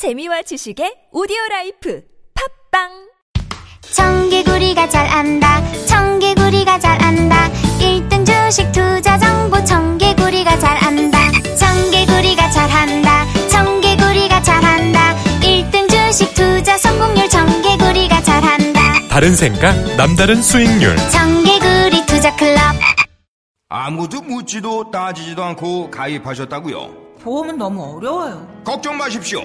재미와 지식의 오디오 라이프. 팟빵! 청개구리가 잘 안다. 청개구리가 잘 안다. 1등 주식 투자 정보. 청개구리가 잘 안다. 청개구리가 잘 한다. 청개구리가 잘 한다. 1등 주식 투자 성공률. 청개구리가 잘 한다. 다른 생각, 남다른 수익률. 청개구리 투자 클럽. 아무도 묻지도 따지지도 않고 가입하셨다고요? 보험은 너무 어려워요. 걱정 마십시오.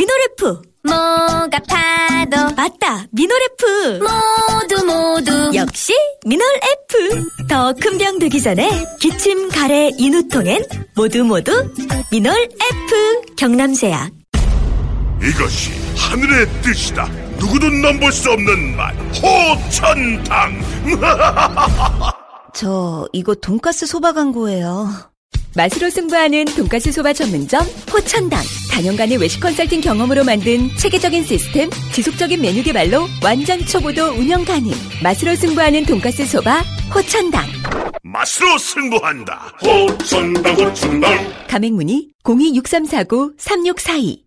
F 뭐가 파도 맞다 F 모두 모두 역시 미널 F 더 큰 병 되기 전에 기침 가래 인후통엔 모두 모두 미널 F 경남제약 이것이 하늘의 뜻이다. 누구도 넘볼 수 없는 맛. 호천당. 저 이거 돈가스 소바 광고예요. 맛으로 승부하는 돈가스 소바 전문점 호천당. 단연간의 외식 컨설팅 경험으로 만든 체계적인 시스템, 지속적인 메뉴 개발로 완전 초보도 운영 가능. 맛으로 승부하는 돈가스 소바 호천당. 맛으로 승부한다. 호천당 호천당. 가맹문의 026349-3642.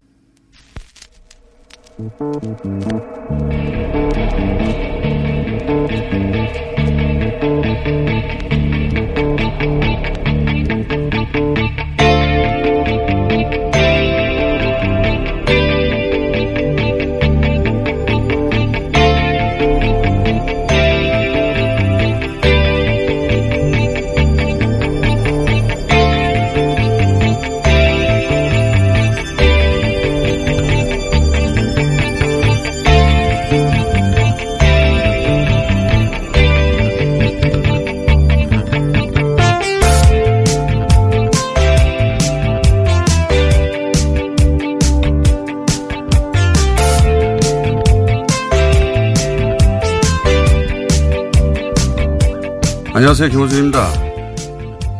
안녕하세요. 김호준입니다.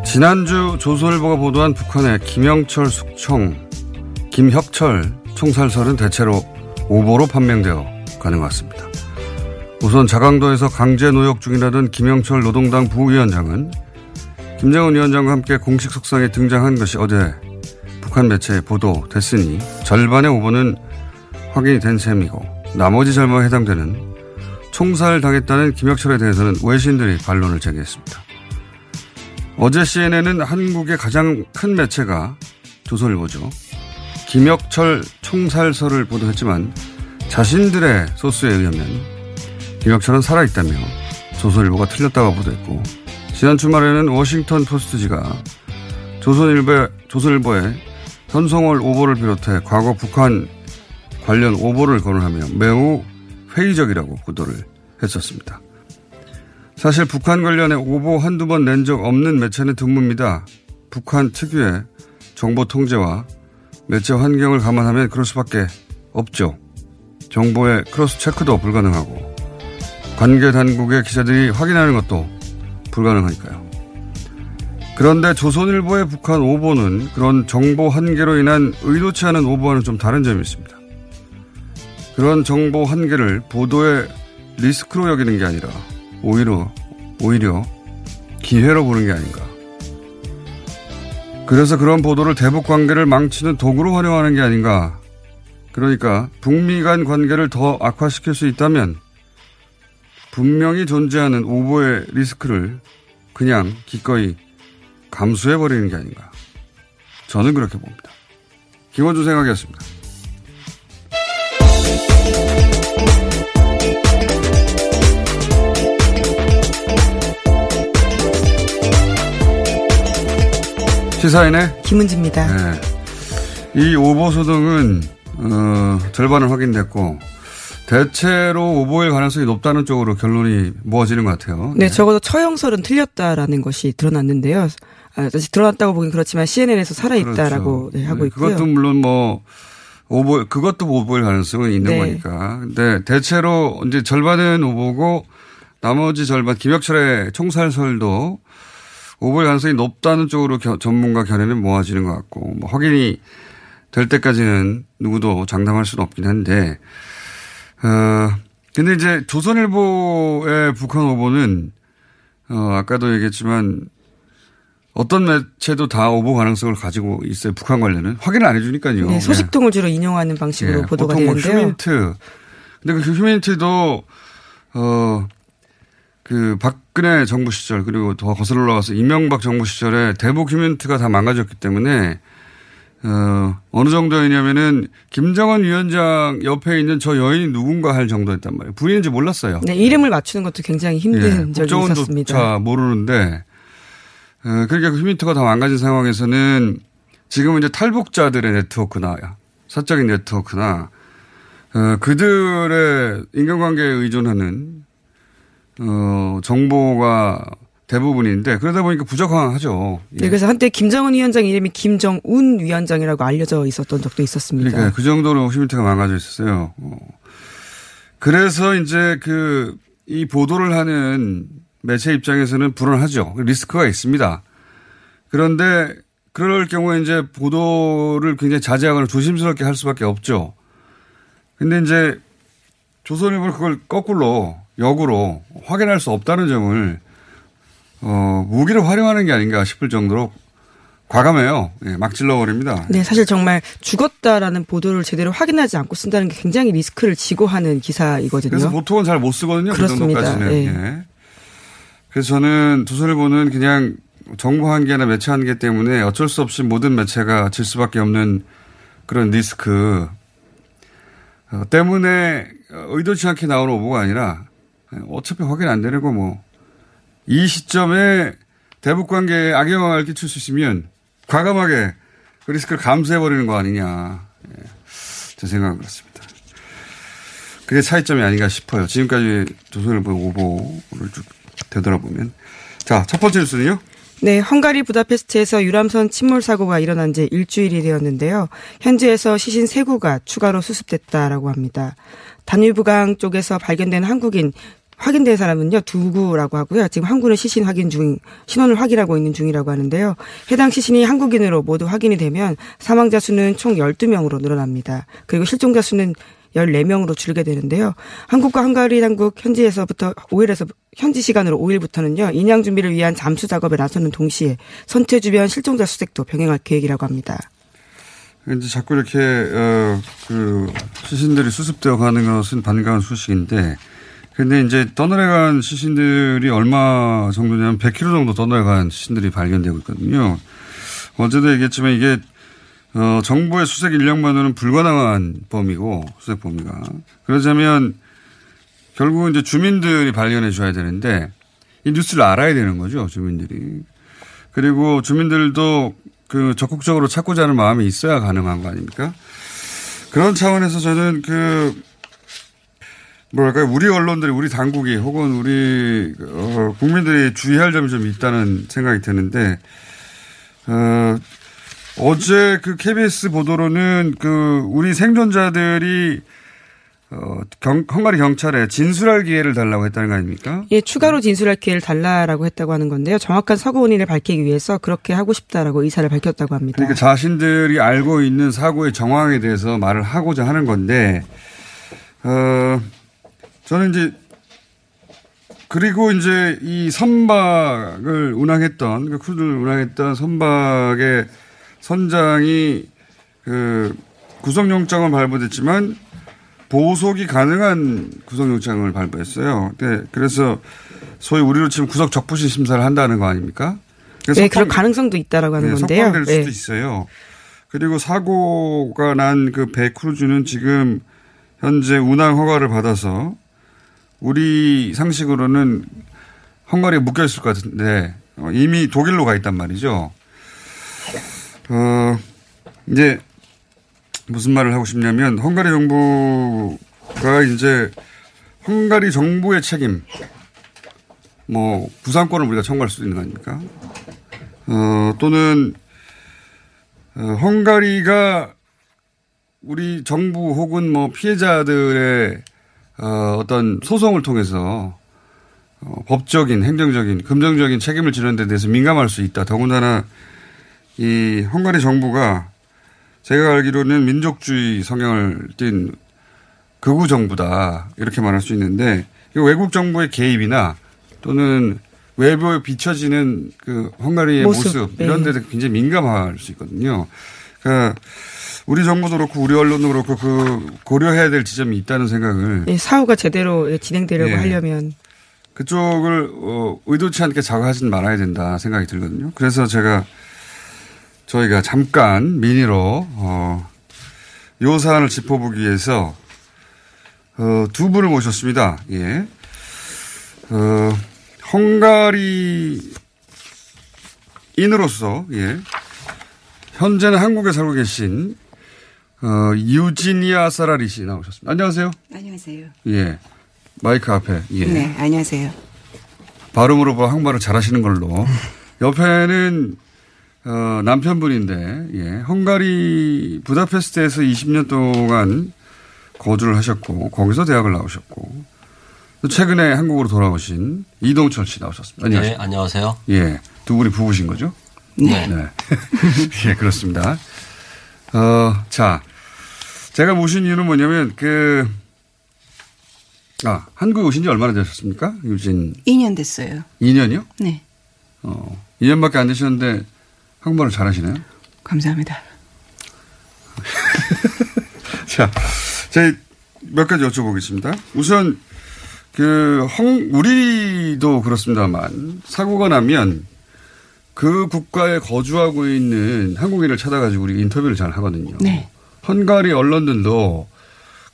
지난주 조선일보가 보도한 북한의 김영철 숙청, 김혁철 총살설은 대체로 오보로 판명되어 가는 것 같습니다. 우선 자강도에서 강제 노역 중이라던 김영철 노동당 부위원장은 김정은 위원장과 함께 공식 석상에 등장한 것이 어제 북한 매체에 보도됐으니 절반의 오보는 확인이 된 셈이고 나머지 절반에 해당되는 총살 당했다는 김혁철에 대해서는 외신들이 반론을 제기했습니다. 어제 CNN은 한국의 가장 큰 매체가 조선일보죠. 김혁철 총살설을 보도했지만 자신들의 소스에 의하면 김혁철은 살아있다며 조선일보가 틀렸다고 보도했고 지난 주말에는 워싱턴 포스트지가 조선일보, 조선일보에 현송월 오보를 비롯해 과거 북한 관련 오보를 거론하며 매우 회의적이라고 보도를 했었습니다. 사실 북한 관련해 오보 한두 번 낸 적 없는 매체는 드뭅니다. 북한 특유의 정보 통제와 매체 환경을 감안하면 그럴 수밖에 없죠. 정보의 cross check도 불가능하고 관계 당국에 기자들이 확인하는 것도 불가능하니까요. 그런데 조선일보의 북한 오보는 그런 정보 한계로 인한 의도치 않은 오보와는 좀 다른 점이 있습니다. 그런 정보 한계를 보도의 리스크로 여기는 게 아니라 오히려 오히려 기회로 보는 게 아닌가. 그래서 그런 보도를 대북 관계를 망치는 도구로 활용하는 게 아닌가. 그러니까 북미 간 관계를 더 악화시킬 수 있다면 분명히 존재하는 오보의 리스크를 그냥 기꺼이 감수해 버리는 게 아닌가. 저는 그렇게 봅니다. 김원준 생각이었습니다. 시사인의 김은지입니다. 네. 이 오보소 등은 어, 절반은 확인됐고 대체로 오보일 가능성이 높다는 쪽으로 결론이 모아지는 것 같아요. 네, 적어도 처형설은 틀렸다라는 것이 드러났는데요. 아, 드러났다고 보긴 그렇지만 CNN에서 살아있다라고 그렇죠. 네, 하고 네, 있고요. 그것도 물론 뭐 오보 그것도 오보일 가능성은 있는 네. 거니까. 근데 대체로 이제 절반은 오보고 나머지 절반 김혁철의 총살설도 오보일 가능성이 높다는 쪽으로 겨- 전문가 견해는 모아지는 것 같고 뭐 확인이 될 때까지는 누구도 장담할 수는 없긴 한데 어 근데 이제 조선일보의 북한 오보는 어 아까도 얘기했지만 어떤 매체도 다 오보 가능성을 가지고 있어요. 북한 관련은 확인을 안 해주니까요. 네, 소식통을 주로 인용하는 방식으로 예, 보도가 보통 뭐 되는데요. 휴민트. 근데 그 휴민트도 어. 그 박근혜 정부 시절 그리고 더 거슬러 올라가서 이명박 정부 시절에 대북 휴민트가 다 망가졌기 때문에 어 어느 정도였냐면은 김정은 위원장 옆에 있는 저 여인이 누군가 할 정도였단 말이에요. 부인인지 몰랐어요. 네, 이름을 맞추는 것도 굉장히 힘든 적이 있었습니다. 예, 국정원조차 모르는데 어, 그러니까 그 휴민트가 다 망가진 상황에서는 지금은 이제 탈북자들의 네트워크나 사적인 네트워크나 어, 그들의 인간관계에 의존하는 어, 정보가 대부분인데 그러다 보니까 부적합하죠. 예. 네, 그래서 한때 김정은 위원장 이름이 김정운 위원장이라고 알려져 있었던 적도 있었습니다. 그러니까 그 정도로 휴민트가 망가져 있었어요. 어. 그래서 이제 그 이 보도를 하는 매체 입장에서는 불안하죠. 리스크가 있습니다. 그런데 그럴 경우에 이제 보도를 굉장히 자제하거나 조심스럽게 할 수밖에 없죠. 근데 이제 조선일보는 그걸 거꾸로 역으로 확인할 수 없다는 점을 어, 무기를 활용하는 게 아닌가 싶을 정도로 과감해요. 예, 막 질러버립니다. 네, 사실 정말 죽었다라는 보도를 제대로 확인하지 않고 쓴다는 게 굉장히 리스크를 지고 하는 기사이거든요. 그래서 보통은 잘 못 쓰거든요. 그렇습니다. 그 정도까지는. 예. 예. 그래서 저는 조선일보는 그냥 정보 한계나 매체 한계 때문에 어쩔 수 없이 모든 매체가 질 수밖에 없는 그런 리스크 어, 때문에 의도치 않게 나오는 오보가 아니라 어차피 확인 안 되는 거뭐이 시점에 대북 관계에 악영향을 끼칠 수 있으면 과감하게 그 리스크를 감수해버리는 거 아니냐. 예. 제 생각은 그렇습니다. 그게 차이점이 아닌가 싶어요. 지금까지 조선일보 오보를 쭉 되돌아보면. 자, 첫 번째 뉴스는요? 네, 헝가리 부다페스트에서 유람선 침몰 사고가 일어난 지 일주일이 되었는데요. 현지에서 시신 세 구가 추가로 수습됐다라고 합니다. 다뉴브강 쪽에서 발견된 한국인 확인된 사람은요 두 구라고 하고요. 지금 한 구는 시신 확인 중 신원을 확인하고 있는 중이라고 하는데요. 해당 시신이 한국인으로 모두 확인이 되면 사망자 수는 총 12명으로 늘어납니다. 그리고 실종자 수는 14명으로 줄게 되는데요. 한국과 헝가리 당국 현지에서부터 5일에서 현지 시간으로 5일부터는요. 인양 준비를 위한 잠수 작업에 나서는 동시에 선체 주변 실종자 수색도 병행할 계획이라고 합니다. 이제 자꾸 이렇게, 어, 그, 시신들이 수습되어 가는 것은 반가운 소식인데, 근데 이제 떠내려간 시신들이 얼마 정도냐면 100km 정도 떠내려간 시신들이 발견되고 있거든요. 어제도 얘기했지만 이게 어, 정부의 수색 인력만으로는 불가능한 범위고 수색 범위가 그러자면 결국은 이제 주민들이 발견해 줘야 되는데 이 뉴스를 알아야 되는 거죠 주민들이 그리고 주민들도 그 적극적으로 찾고자 하는 마음이 있어야 가능한 거 아닙니까? 그런 차원에서 저는 그 뭐랄까요 우리 언론들이 우리 당국이 혹은 우리 어, 국민들이 주의할 점이 좀 있다는 생각이 드는데 어, 어제 그 KBS 보도로는 그 우리 생존자들이 어, 경, 헝가리 경찰에 진술할 기회를 달라고 했다는 거 아닙니까? 예, 추가로 진술할 기회를 달라라고 했다고 하는 건데요. 정확한 사고 원인을 밝히기 위해서 그렇게 하고 싶다라고 의사를 밝혔다고 합니다. 그러니까 자신들이 알고 있는 사고의 정황에 대해서 말을 하고자 하는 건데, 어, 저는 이제, 그리고 이제 이 선박을 운항했던, 그 크루즈를 운항했던 선박의 선장이 그 구속영장은 발부됐지만 보석이 가능한 구속영장을 발부했어요. 네, 그래서 소위 우리로 치면 구속 적부심 심사를 한다는 거 아닙니까? 그래서 네, 석방- 가능성도 있다라고 하는 네, 건데요. 석방될 수도 네. 있어요. 그리고 사고가 난 그 배 크루즈는 지금 현재 운항 허가를 받아서 우리 상식으로는 헝가리에 묶여 있을 것 같은데 어, 이미 독일로 가 있단 말이죠. 어, 이제 무슨 말을 하고 싶냐면 헝가리 정부가 이제 헝가리 정부의 책임 뭐 부상권을 우리가 청구할 수도 있는 거 아닙니까? 어, 또는 어, 헝가리가 우리 정부 혹은 뭐 피해자들의 어, 어떤 소송을 통해서 어, 법적인, 행정적인, 금전적인 책임을 지는 데 대해서 민감할 수 있다. 더군다나 이 헝가리 정부가 제가 알기로는 민족주의 성향을 띤 극우 정부다. 이렇게 말할 수 있는데 외국 정부의 개입이나 또는 외부에 비춰지는 그 헝가리의 모습, 모습, 이런 네. 데도 굉장히 민감할 수 있거든요. 그러니까 우리 정부도 그렇고 우리 언론도 그렇고 그 고려해야 될 지점이 있다는 생각을 예, 사후가 제대로 진행되려고 예. 하려면 그쪽을 어, 의도치 않게 자극하진 말아야 된다 생각이 들거든요. 그래서 제가 저희가 잠깐 미니로 어, 요 사안을 짚어보기 위해서 어, 두 분을 모셨습니다. 예. 어, 헝가리 인으로서 예. 현재는 한국에 살고 계신 어, 유지니아 사라리 씨 나오셨습니다. 안녕하세요. 안녕하세요. 예. 마이크 앞에. 예. 네, 안녕하세요. 발음으로 봐 한국말을 잘하시는 걸로. 옆에는 어, 남편분인데 예. 헝가리 부다페스트에서 20년 동안 거주를 하셨고 거기서 대학을 나오셨고 또 최근에 한국으로 돌아오신 이동철 씨 나오셨습니다. 안녕하세요. 네, 안녕하세요. 예. 두 분이 부부신 거죠? 네. 예, 그렇습니다. 어, 자. 제가 모신 이유는 뭐냐면, 그, 아, 한국에 오신 지 얼마나 되셨습니까? 유진. 2년 됐어요. 2년이요? 네, 어, 2년밖에 안 되셨는데, 한국말을 잘하시나요? 감사합니다. 자, 제가 몇 가지 여쭤보겠습니다. 우선, 그, 헝, 우리도 그렇습니다만, 사고가 나면 그 국가에 거주하고 있는 한국인을 찾아가지고 우리 인터뷰를 잘 하거든요. 네. 헝가리 언론들도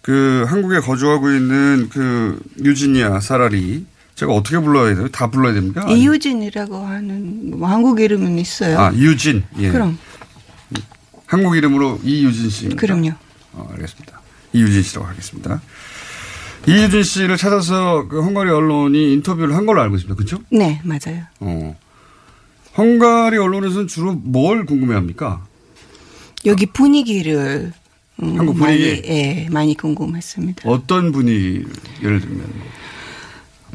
그 한국에 거주하고 있는 그 유지니아 사라리 제가 어떻게 불러야 돼요? 다 불러야 됩니까? 이유진이라고 하는 뭐 한국 이름은 있어요. 아, 유진. 예. 그럼, 한국 이름으로 이유진 씨입니다. 그럼요. 어, 알겠습니다. 이유진 씨라고 하겠습니다. 이유진 씨를 찾아서 그 헝가리 언론이 인터뷰를 한 걸로 알고 있습니다. 그렇죠? 네, 맞아요. 어. 헝가리 언론에서는 주로 뭘 궁금해합니까? 여기 분위기를 음, 한국 많이, 분위기? 예, 많이 궁금했습니다. 어떤 분이 예를 들면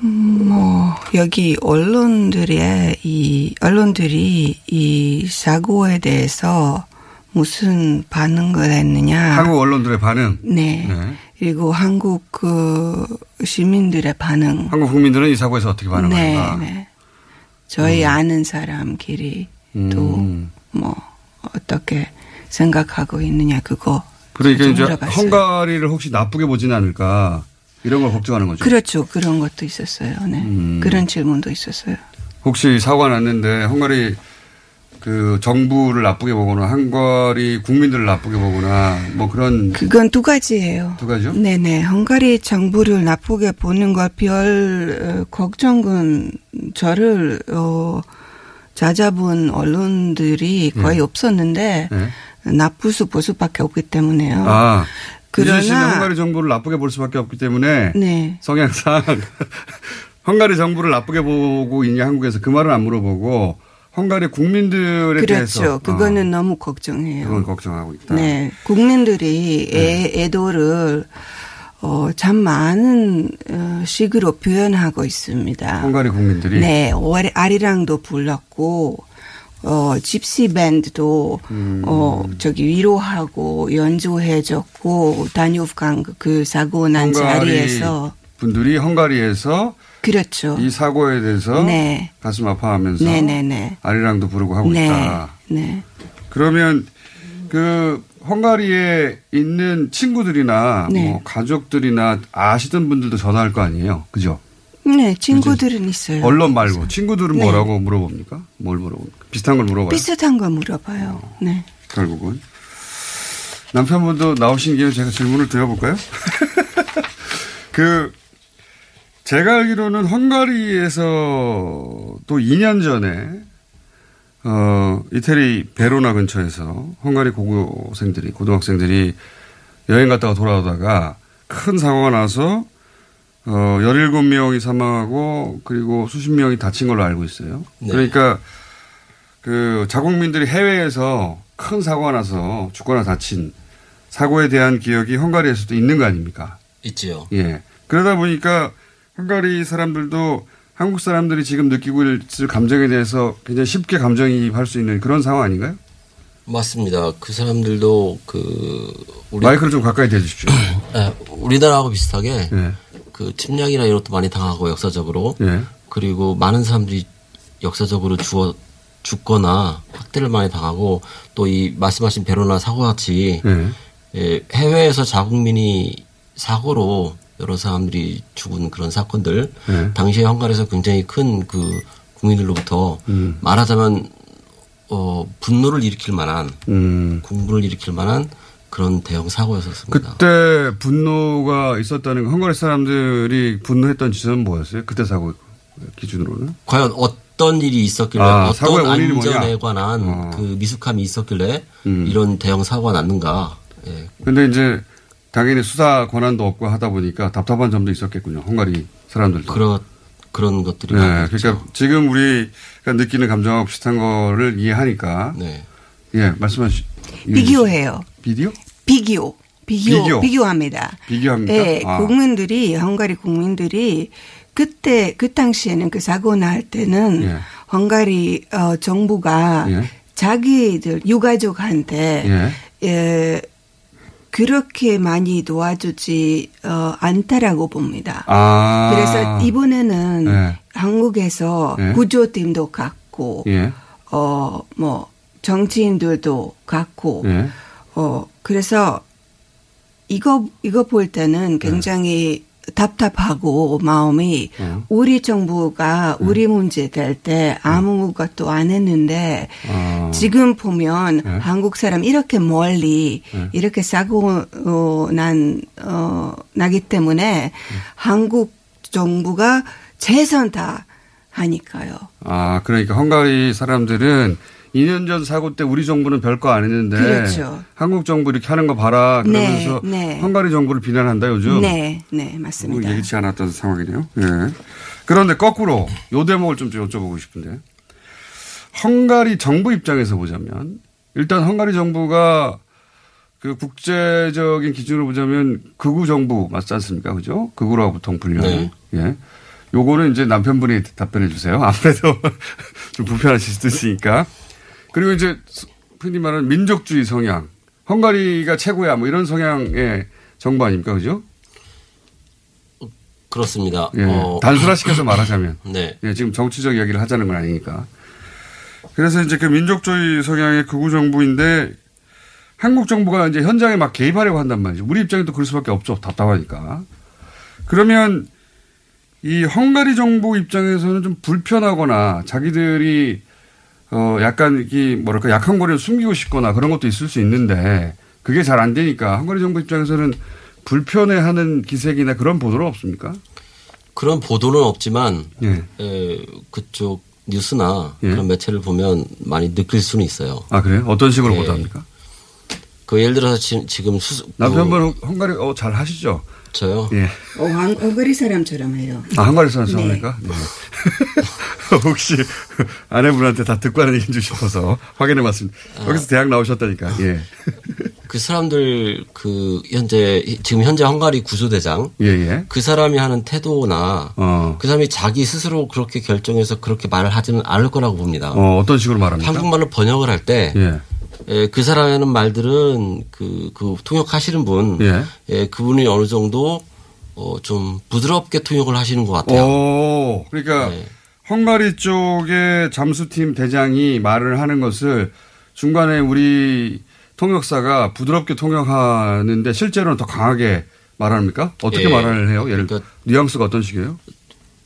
뭐 여기 언론들의 이 언론들이 이 사고에 대해서 무슨 반응을 했느냐. 한국 언론들의 반응. 네. 네. 그리고 한국 그 시민들의 반응. 한국 국민들은 이 사고에서 어떻게 네, 반응하는가? 네. 저희 아는 사람끼리 또 음. 뭐 어떻게 생각하고 있느냐 그거. 그러니까 좀 이제. 헝가리를 혹시 나쁘게 보지는 않을까 이런 걸 걱정하는 거죠. 그렇죠. 그런 것도 있었어요. 네. 음. 그런 질문도 있었어요. 혹시 사고가 났는데 헝가리 그 정부를 나쁘게 보거나 헝가리 국민들을 나쁘게 보거나 뭐 그런 그건 두 가지예요. 두 가지요? 네네. 헝가리 정부를 나쁘게 보는 것별 어, 걱정은 저를 어 찾아본 언론들이 거의 예. 없었는데 네. 나쁠 수볼 수밖에 없기 때문에요. 아 그러나 헝가리 정부를 나쁘게 볼 수밖에 없기 때문에 네. 성향상 헝가리 정부를 나쁘게 보고 있냐 한국에서 그 말은 안 물어보고 헝가리 국민들에 대해서 그렇죠. 그거는 어, 너무 걱정해요. 그건 걱정하고 있다. 네. 국민들이 애, 애도를 어, 참 많은 어, 식으로 표현하고 있습니다. 헝가리 국민들이 네, 월- 아리랑도 불렀고, 어, 집시 밴드도, 음. 어, 저기 위로하고 연주해줬고, 다뉴프강 그 사고 난 자리에서. 분들이 헝가리에서 그렇죠. 이 사고에 대해서 네. 가슴 아파하면서 네네네. 아리랑도 부르고 하고 네. 있다. 네. 그러면 그 헝가리에 있는 친구들이나 네. 뭐 가족들이나 아시던 분들도 전화할 거 아니에요. 그죠? 네, 친구들은 있어요. 언론 말고 친구들은 네. 뭐라고 물어봅니까? 뭘 물어봅니까? 비슷한 걸 물어봐요. 비슷한 거 물어봐요. 네. 결국은 남편분도 나오신 김에 제가 질문을 드려볼까요? 그 제가 알기로는 헝가리에서 또 2년 전에 어 이태리 베로나 근처에서 헝가리 고고생들이 고등학생들이 여행 갔다가 돌아오다가 큰 사고가 나서 어 17명이 사망하고 그리고 수십 명이 다친 걸로 알고 있어요. 네. 그러니까 그 자국민들이 해외에서 큰 사고가 나서 죽거나 다친 사고에 대한 기억이 헝가리에서도 있는 거 아닙니까? 있지요. 예. 그러다 보니까 헝가리 사람들도 한국 사람들이 지금 느끼고 있을 감정에 대해서 굉장히 쉽게 감정이입할 수 있는 그런 상황 아닌가요? 맞습니다. 그 사람들도 그 우리 마이크를 좀 가까이 대주십시오. 예, 우리나라하고 비슷하게 예. 그 침략이나 이런 것도 많이 당하고 역사적으로 예. 그리고 많은 사람들이 역사적으로 죽어 죽거나 학대를 많이 당하고 또 이 말씀하신 베로나 사고 같이 예. 예, 해외에서 자국민이 사고로 여러 사람들이 죽은 그런 사건들 예. 당시에 헝가리에서 굉장히 큰 그 국민들로부터 음. 말하자면 어 분노를 일으킬 만한 음. 공분을 일으킬 만한 그런 대형 사고였었습니다. 그때 분노가 있었다는 건 헝가리 사람들이 분노했던 지점은 뭐였어요? 그때 사고 기준으로는? 과연 어떤 일이 있었길래 아, 어떤 안전에 뭐냐? 관한 어. 그 미숙함이 있었길래 음. 이런 대형 사고가 났는가? 예. 근데 이제 당연히 수사 권한도 없고 하다 보니까 답답한 점도 있었겠군요. 헝가리 사람들도. 그런 그런 것들이 네. 그러니까 지금 우리가 느끼는 감정하고 비슷한 거를 이해하니까. 네. 예, 말씀하시. 비교해요. 비디오? 비교. 비교. 비교. 비교 합니다. 비교합니까? 예, 아. 국민들이 헝가리 국민들이 그때 그 당시에는 그 사고 날 때는 예. 헝가리 어, 정부가 예. 자기들 유가족한테 예. 예, 그렇게 많이 도와주지 어, 않다라고 봅니다. 아. 그래서 이번에는 예. 한국에서 예. 구조팀도 갖고 예. 어뭐 정치인들도 갖고 예. 어 그래서 이거 이거 볼 때는 굉장히 답답하고 마음이 어. 우리 정부가 우리 문제 될 때 아무것도 안 했는데 아. 지금 보면 네. 한국 사람 이렇게 멀리 네. 이렇게 사고 어, 난 어, 나기 때문에 한국 정부가 최선 다 하니까요. 아, 그러니까 헝가리 사람들은 2년 전 사고 때 우리 정부는 별거 안 했는데 그렇죠. 한국 정부 이렇게 하는 거 봐라 그러면서 네, 네. 헝가리 정부를 비난한다 요즘. 네, 네 맞습니다. 뭐 예기치 않았던 상황이네요. 예. 그런데 거꾸로 요 대목을 좀 여쭤보고 싶은데 헝가리 정부 입장에서 보자면 일단 헝가리 정부가 그 국제적인 기준으로 보자면 극우 정부 맞지 않습니까? 그죠? 극우라고 보통 불리는. 네. 예. 요거는 이제 남편분이 답변해 주세요. 아무래도 좀 불편하실 수도 있으니까. 그리고 이제 흔히 말하는 민족주의 성향. 헝가리가 최고야 뭐 이런 성향의 정부 아닙니까? 그죠? 그렇습니다. 예. 어, 단순화시켜서 말하자면. 네. 예, 지금 정치적 이야기를 하자는 건 아니니까. 그래서 이제 그 민족주의 성향의 극우 정부인데 한국 정부가 이제 현장에 막 개입하려고 한단 말이죠. 우리 입장에도 그럴 수밖에 없죠. 답답하니까. 그러면 이 헝가리 정부 입장에서는 좀 불편하거나 자기들이 어 약간 이 뭐랄까 약한 거리를 숨기고 싶거나 그런 것도 있을 수 있는데 그게 잘 안 되니까 헝가리 정부 입장에서는 불편해하는 기색이나 그런 보도는 없습니까? 그런 보도는 없지만 예. 에, 그쪽 뉴스나 예. 그런 매체를 보면 많이 느낄 수는 있어요. 아 그래요? 어떤 식으로 예. 보도합니까? 그 예를 들어서 지, 지금 수수 남편분 헝가리 어, 잘 하시죠? 저요. 예. 어, 한- 헝가리 사람처럼 해요. 아, 헝가리 사람입니까? 네. 혹시 아내분한테 다 듣고 하는 얘기인 줄 싶어서 확인해 봤습니다. 여기서 대학 나오셨다니까. 예. 그 사람들 그 현재 지금 현재 헝가리 구조대장 예, 예. 그 사람이 하는 태도나 어. 그 사람이 자기 스스로 그렇게 결정해서 그렇게 말을 하지는 않을 거라고 봅니다. 어, 어떤 식으로 말합니까? 한국말로 번역을 할때 예. 예, 그 하는 말들은 그, 그 통역하시는 분, 예. 예, 그분이 어느 정도 어, 좀 부드럽게 통역을 하시는 것 같아요. 오, 그러니까 네. 헝가리 쪽의 잠수팀 대장이 말을 하는 것을 중간에 우리 통역사가 부드럽게 통역하는데 실제로는 더 강하게 말합니까? 어떻게 예. 말을 해요? 예를 그러니까 뉘앙스가 어떤 식이에요?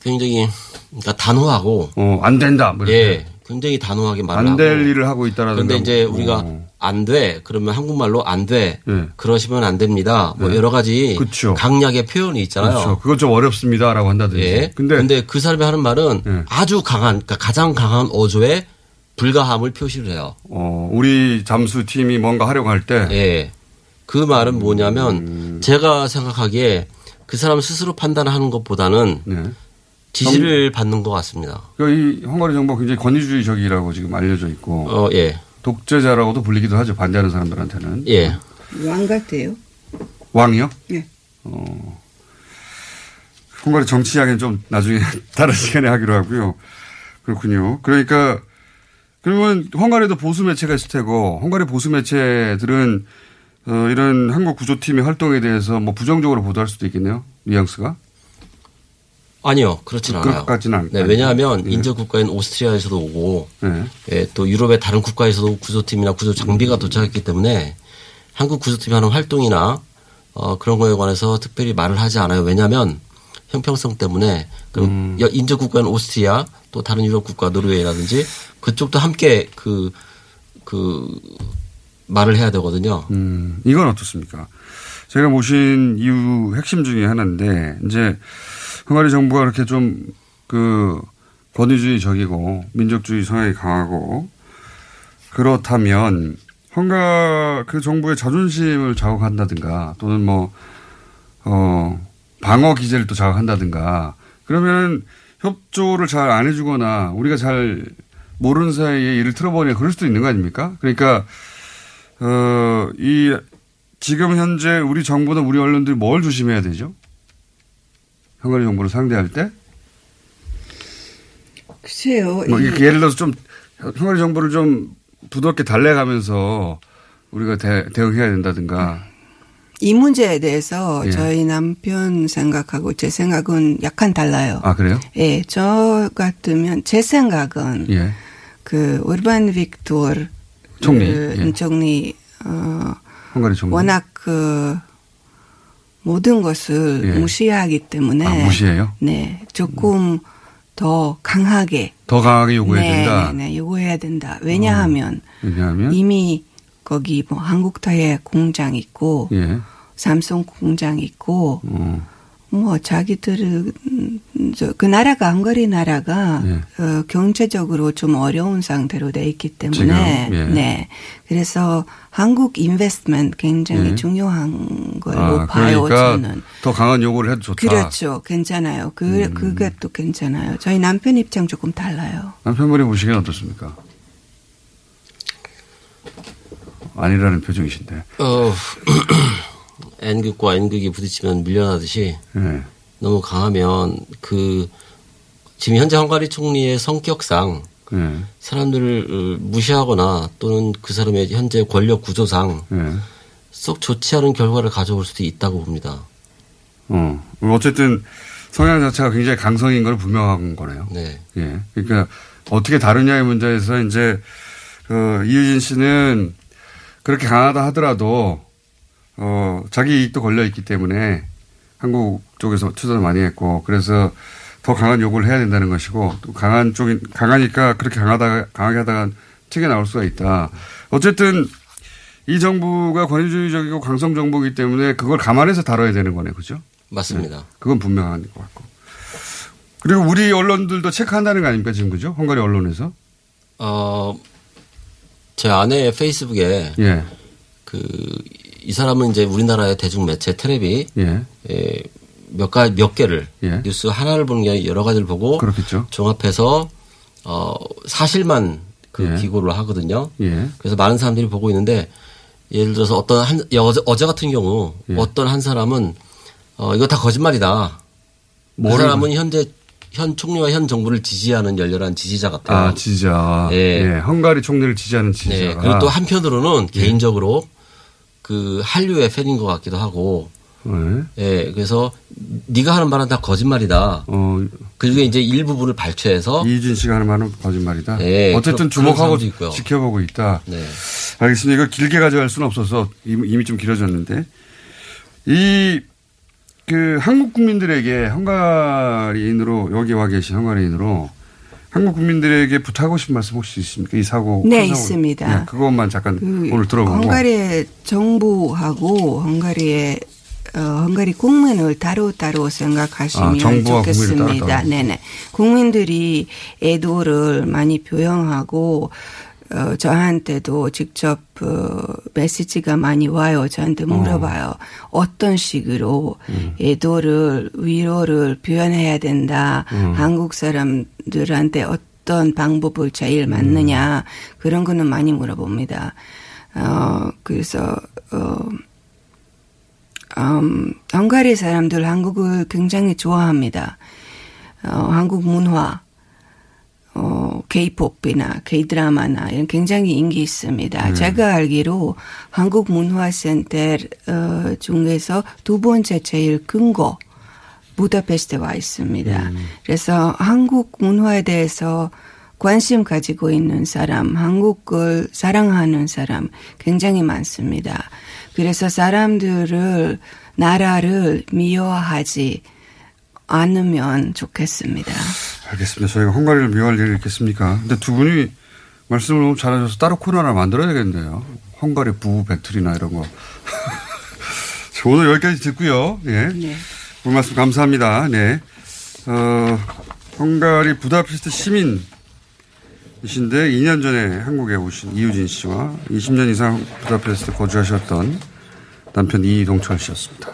굉장히 그러니까 단호하고 어, 안 된다. 뭐 이렇게. 예, 굉장히 단호하게 말을 안 될 일을 하고 있다라는 그런데 이제 거. 우리가 어. 안 돼. 그러면 한국말로 안 돼. 예. 그러시면 안 됩니다. 뭐 네. 여러 가지 그쵸. 강약의 표현이 있잖아요. 그렇죠. 그건 좀 어렵습니다라고 한다든지. 예. 근데, 근데, 그 사람이 하는 말은 예. 아주 강한, 그러니까 가장 강한 어조의 불가함을 표시를 해요. 어, 우리 잠수 팀이 뭔가 하려고 할 때. 예. 그 말은 뭐냐면 음. 제가 생각하기에 그 사람 스스로 판단하는 것보다는 네. 지시를 받는 것 같습니다. 그러니까 이 헝가리 정부가 굉장히 권위주의적이라고 지금 알려져 있고 어, 예. 독재자라고도 불리기도 하죠. 반대하는 사람들한테는. 예. 왕 같아요. 왕이요? 예. 어, 헝가리 정치 이야기는 좀 나중에 다른 시간에 하기로 하고요. 그렇군요. 그러니까 그러면 헝가리도 보수 매체가 있을 테고 헝가리 보수 매체들은 어, 이런 한국 구조팀의 활동에 대해서 뭐 부정적으로 보도할 수도 있겠네요. 뉘앙스가. 아니요, 그렇진 않아요. 그렇지는 않- 네. 왜냐하면 예. 인접 국가인 오스트리아에서도 오고, 네. 예, 또 유럽의 다른 국가에서도 구조팀이나 구조 장비가 도착했기 때문에 한국 구조팀이 하는 활동이나 어, 그런 거에 관해서 특별히 말을 하지 않아요. 왜냐하면 형평성 때문에 그럼 음. 여- 인접 국가인 오스트리아 또 다른 유럽 국가 노르웨이라든지 그쪽도 함께 그, 그 말을 해야 되거든요. 음, 이건 어떻습니까? 제가 모신 이유 핵심 중에 하나인데, 이제, 헝가리 정부가 그렇게 좀, 그, 권위주의적이고, 민족주의 성향이 강하고, 그렇다면, 헝가, 그 정부의 자존심을 자극한다든가, 또는 뭐, 어, 방어 기제를 또 자극한다든가, 그러면 협조를 잘 안 해주거나, 우리가 잘 모르는 사이에 일을 틀어버리냐, 그럴 수도 있는 거 아닙니까? 그러니까, 어, 이, 지금 현재 우리 정부나 우리 언론들이 뭘 조심해야 되죠? 헝가리 정부를 상대할 때? 글쎄요. 뭐, 이- 이렇게 예를 들어서 좀, 헝가리 정부를 좀 부드럽게 달래가면서 우리가 대, 대응해야 된다든가. 이 문제에 대해서 예. 저희 남편 생각하고 제 생각은 약간 달라요. 아, 그래요? 예, 저 같으면 제 생각은 예. 그 우르반 빅토르 총리, 그 예. 총리 어. 워낙 그 모든 것을 예. 무시하기 때문에 아, 무시해요? 네, 조금 더 강하게 더 강하게 요구해야 네, 된다. 네, 네, 요구해야 된다. 왜냐하면 왜냐하면. 이미 거기 뭐 한국 타이어 공장 있고 예. 삼성 공장 있고 어, 뭐 자기들은 음, 저, 그 나라가 헝가리 나라가 예. 어, 경제적으로 좀 어려운 상태로 돼 있기 때문에 지금, 예. 네 그래서 한국 인베스트먼트 굉장히 예. 중요한 걸로 아, 봐요 그러니까 저는 더 강한 요구를 해도 좋다. 그렇죠 괜찮아요 그 음. 그것도 괜찮아요 저희 남편 입장 조금 달라요 남편분이 보시기엔 어떻습니까? 아니라는 표정이신데. 어, N극과 N극이 부딪히면 밀려나듯이 예. 너무 강하면 그 지금 현재 헝가리 총리의 성격상 예. 사람들을 어, 무시하거나 또는 그 사람의 현재 권력 구조상 예. 썩 좋지 않은 결과를 가져올 수도 있다고 봅니다. 어. 어쨌든 성향 자체가 굉장히 강성인 걸 분명한 거네요. 네. 예. 그러니까 어떻게 다루냐의 문제에서 이제 그 이유진 씨는 그렇게 강하다 하더라도 어 자기 이익도 걸려 있기 때문에 한국 쪽에서 투자를 많이 했고 그래서 더 강한 요구를 해야 된다는 것이고 또 강한 쪽이 강하니까 그렇게 강하다 강하게 하다가 튀겨 나올 수가 있다. 어쨌든 이 정부가 권위주의적이고 강성 정부이기 때문에 그걸 감안해서 다뤄야 되는 거네, 그죠? 맞습니다. 그건 분명한 것 같고. 그리고 우리 언론들도 체크한다는 거 아닙니까, 지금 그죠? 헝가리 언론에서? 어, 제 아내의 페이스북에 예, 그 이 사람은 이제 우리나라의 대중 매체 테레비 예, 에, 몇 가, 몇 개를 예. 뉴스 하나를 보는 게 아니라 여러 가지를 보고 그렇겠죠. 종합해서 어 사실만 그 예. 기고를 하거든요. 예, 그래서 많은 사람들이 보고 있는데 예를 들어서 어떤 한 어제, 어제 같은 경우 예. 어떤 한 사람은 어 이거 다 거짓말이다. 그 사람은 현재 현 총리와 현 정부를 지지하는 열렬한 지지자 같아요. 아, 지지자. 예. 예, 헝가리 총리를 지지하는 지지자가. 네. 그리고 또 한편으로는 개인적으로 그 한류의 팬인 것 같기도 하고 예. 예, 그래서 네가 하는 말은 다 거짓말이다. 어, 그리고 이제 일부분을 발췌해서 이준 씨가 하는 말은 거짓말이다. 예, 어쨌든 주목하고. 지켜보고 있다. 네. 알겠습니다. 이걸 길게 가져갈 수는 없어서 이미, 이미 좀 길어졌는데 이 그 한국 국민들에게 헝가리인으로 여기 와 계신 헝가리인으로 한국 국민들에게 부탁하고 싶은 말씀 혹시 있습니까? 이 사고 네, 큰 사고. 있습니다. 네, 그것만 잠깐 그 오늘 들어보고 헝가리의 정부하고 헝가리의 어, 헝가리 국민을 따로따로 생각하시면 아, 좋겠습니다. 따로 따로. 네네. 국민들이 애도를 많이 표현하고 어, 저한테도 직접 어, 메시지가 많이 와요. 저한테 물어봐요. 어 떤 식으로 음. 애도를 위로를 표현해야 된다. 음. 한국 사람들한테 어떤 방법을 제일 맞느냐 그런 거는 많이 물어봅니다. 어, 그래서, 어, 음, 헝가리 사람들 한국을 굉장히 좋아합니다. 어, 한국 문화, 어, K-팝이나 K-드라마나 이런 굉장히 인기 있습니다. 네. 제가 알기로 한국 문화센터 어, 중에서 두 번째 제일 큰 거 부다페스트에 와 있습니다. 그래서 한국 문화에 대해서 관심 가지고 있는 사람, 한국을 사랑하는 사람 굉장히 많습니다. 그래서 사람들을 나라를 미워하지 않으면 좋겠습니다. 알겠습니다. 저희가 헝가리를 미워할 일이 있겠습니까? 근데 두 분이 말씀을 너무 잘하셔서 따로 코너 하나 만들어야 되겠네요. 헝가리 부부 배틀이나 이런 거. 자, 오늘 여기까지 듣고요. 예. 네. 오늘 말씀 감사합니다. 네. 어, 헝가리 부다페스트 시민 이신데 2년 전에 한국에 오신 이유진 씨와 20년 이상 부다페스트 거주하셨던 남편 이동철 씨였습니다.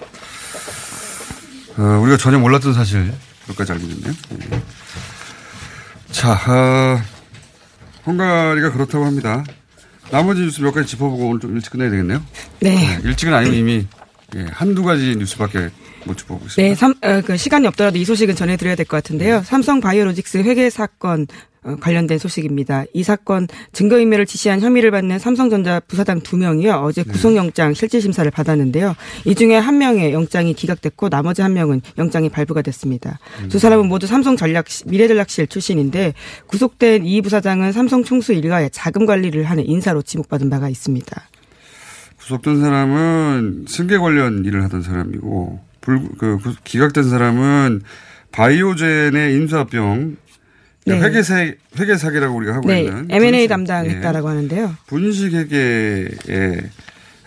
어, 우리가 전혀 몰랐던 사실 몇 가지 알게 됐네요. 예. 자, 어, 헝가리가 그렇다고 합니다. 나머지 뉴스 몇 가지 짚어보고 오늘 좀 일찍 끝내야 되겠네요. 네. 일찍은 아니면 이미 예, 한두 가지 뉴스밖에 못 짚어보고 있습니다. 네, 삼, 어, 그 시간이 없더라도 이 소식은 전해드려야 될 것 같은데요. 삼성 바이오로직스 회계 사건 어, 관련된 소식입니다. 이 사건 증거인멸을 지시한 혐의를 받는 삼성전자 부사장 두 명이요. 어제 구속영장 실질심사를 받았는데요. 이 중에 한 명의 영장이 기각됐고 나머지 한 명은 영장이 발부가 됐습니다. 두 사람은 모두 삼성 전략 미래전략실 출신인데 구속된 이 부사장은 삼성 총수 일가의 자금 관리를 하는 인사로 지목받은 바가 있습니다. 구속된 사람은 승계 관련 일을 하던 사람이고 불, 그, 구- 기각된 사람은 바이오젠의 인수합병 네. 회계 사 회계 사기라고 우리가 하고 네, 있는 M&A 분식, 담당했다라고 하는데요. 분식 회계의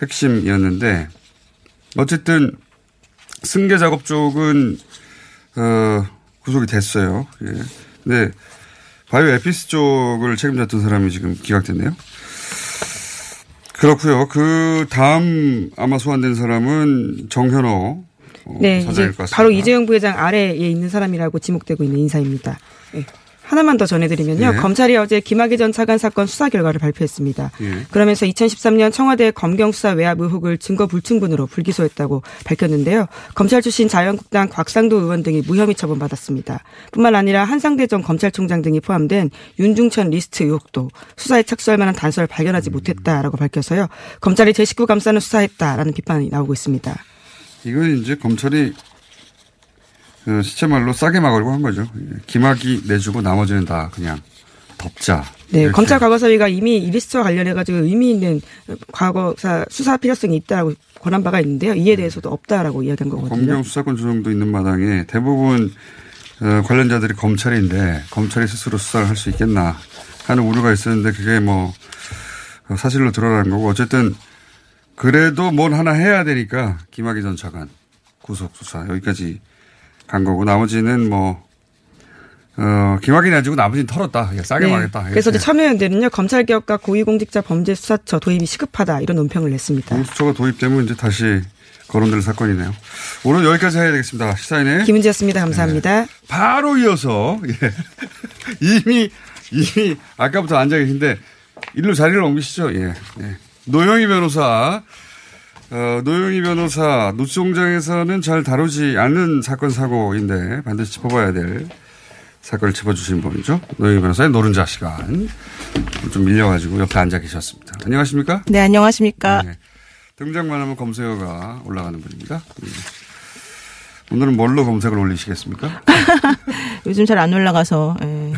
핵심이었는데 어쨌든 승계 작업 쪽은 어 구속이 됐어요. 예. 근데 바이오 에피스 쪽을 책임졌던 사람이 지금 기각됐네요. 그렇고요. 그 다음 아마 소환된 사람은 정현호 어, 네, 사장일 것 같습니다. 바로 이재용 부회장 아래에 있는 사람이라고 지목되고 있는 인사입니다. 네. 하나만 더 전해드리면요. 예. 검찰이 어제 김학의 전 차관 사건 수사 결과를 발표했습니다. 예. 그러면서 2013년 청와대 검경 수사 외압 의혹을 증거 불충분으로 불기소했다고 밝혔는데요. 검찰 출신 자유한국당 곽상도 의원 등이 무혐의 처분받았습니다. 뿐만 아니라 한상대 전 검찰총장 등이 포함된 윤중천 리스트 의혹도 수사에 착수할 만한 단서를 발견하지 못했다라고 밝혀서요. 검찰이 제 식구 감싸는 수사했다라는 비판이 나오고 있습니다. 이건 이제 검찰이 그 시쳇말로 싸게 막으려고 한 거죠. 예. 김학의 내주고 나머지는 다 그냥 덮자. 네, 이렇게. 검찰 과거사위가 이미 이 리스트와 관련해 가지고 의미 있는 과거사 수사 필요성이 있다라고 권한 바가 있는데요. 이에 대해서도 없다라고 이야기한 거거든요. 검경 수사권 조정도 있는 마당에 대부분 어, 관련자들이 검찰인데 검찰이 스스로 수사를 할 수 있겠나 하는 우려가 있었는데 그게 뭐 어, 사실로 드러난 거고 어쨌든 그래도 뭘 하나 해야 되니까 김학의 전 차관 구속 수사 여기까지 간 거고 나머지는 뭐 어, 김학의 내주고 나머지는 털었다. 싸게 네. 막겠다. 그래서 이제. 참여연대는요 검찰개혁과 고위공직자 범죄수사처 도입이 시급하다 이런 논평을 냈습니다. 공수처가 도입되면 이제 다시 거론될 사건이네요. 오늘 여기까지 해야 되겠습니다. 시사인의 김은지였습니다. 감사합니다. 바로 이어서 예. 이미 이미 아까부터 앉아 계신데 일로 자리를 옮기시죠. 예. 예. 노영희 변호사 어, 노영희 변호사 노수공장에서는 잘 다루지 않는 사건 사고인데 반드시 짚어봐야 될 사건을 짚어주신 분이죠. 노영희 변호사의 노른자 시간 좀 밀려가지고 옆에 앉아 계셨습니다. 안녕하십니까? 네, 안녕하십니까. 네. 등장만 하면 검색어가 올라가는 분입니다. 예. 오늘은 뭘로 검색을 올리시겠습니까? 요즘 잘 안 올라가서. 예.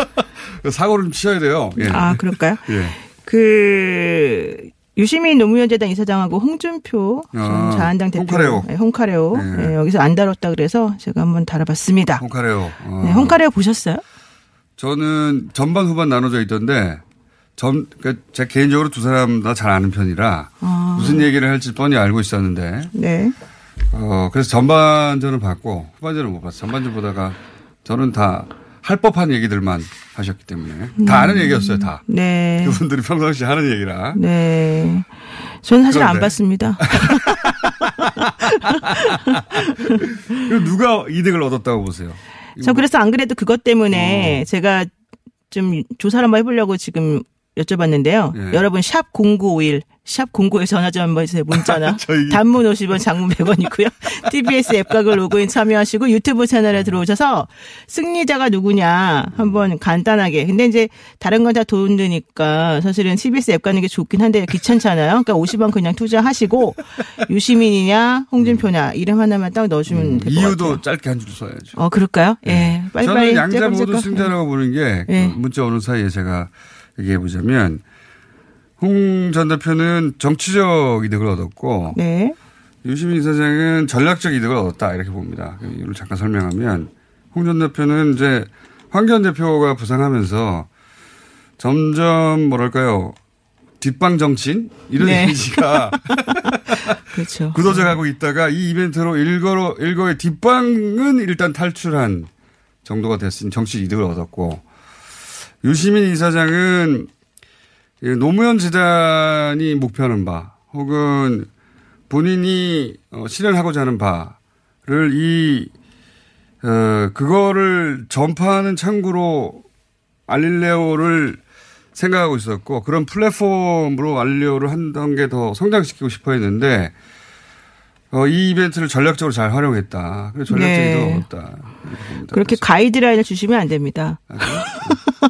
사고를 좀 치셔야 돼요. 예. 아, 그럴까요? 예. 그 유시민 노무현재단 이사장하고 홍준표 전 아, 자한당 대표 홍카레오. 네, 홍카레오 네. 예, 여기서 안 다뤘다 그래서 제가 한번 다뤄봤습니다. 홍카레오. 어. 네, 홍카레오 보셨어요? 저는 전반 후반 나눠져 있던데 전, 그러니까 제 개인적으로 두 사람 다 잘 아는 편이라 아. 무슨 얘기를 할지 뻔히 알고 있었는데 네. 어, 그래서 전반전을 봤고 후반전을 못 봤어요. 전반전 보다가 저는 다 할 법한 얘기들만 하셨기 때문에 다 아는 얘기였어요, 다. 네. 그분들이 평상시 하는 얘기라. 네. 저는 사실 안 그런데. 봤습니다. 그럼 누가 이득을 얻었다고 보세요? 저 그래서 안 그래도 그것 어. 때문에 제가 좀 조사를 한번 해보려고 지금 여쭤봤는데요. 예. 여러분 샵 0951, 샵 09에 전화 좀 한번 주세요. 문자나. 단문 50원, 장문 100원이고요. TBS 앱각을 로그인 참여하시고 유튜브 채널에 들어오셔서 승리자가 누구냐 한번 간단하게. 근데 이제 다른 건 다 돈 드니까 사실은 TBS 앱 가는 게 좋긴 한데 귀찮잖아요. 그러니까 50원 그냥 투자하시고 유시민이냐 홍준표냐 이름 하나만 딱 넣어주면 될것 같아요. 이유도 짧게 한 줄 써야죠. 어 그럴까요? 예. 빨리빨리 저는 양자 모두. 승자라고 보는 게 예. 그 문자 오는 사이에 제가 얘기해 보자면 홍 전 대표는 정치적 이득을 얻었고 네. 유시민 사장은 전략적 이득을 얻었다 이렇게 봅니다. 그 이유를 잠깐 설명하면 홍 전 대표는 이제 황교안 대표가 부상하면서 점점 뭐랄까요 뒷방 정치인 이런 네. 이미지가 그렇죠. 굳어져 가고 있다가 이 이벤트로 일거로 일거의 뒷방은 일단 탈출한 정도가 됐으니 정치 이득을 얻었고 유시민 이사장은 이 노무현 재단이 목표하는 바 혹은 본인이 어, 실현하고자 하는 바를 이 어, 그거를 전파하는 창구로 알릴레오를 생각하고 있었고 그런 플랫폼으로 알릴레오를 한 단계 더 성장시키고 싶어 했는데 어, 이 이벤트를 전략적으로 잘 활용했다. 그래서 전략적 네. 봅니다. 그렇게 가이드라인을 주시면 안 됩니다.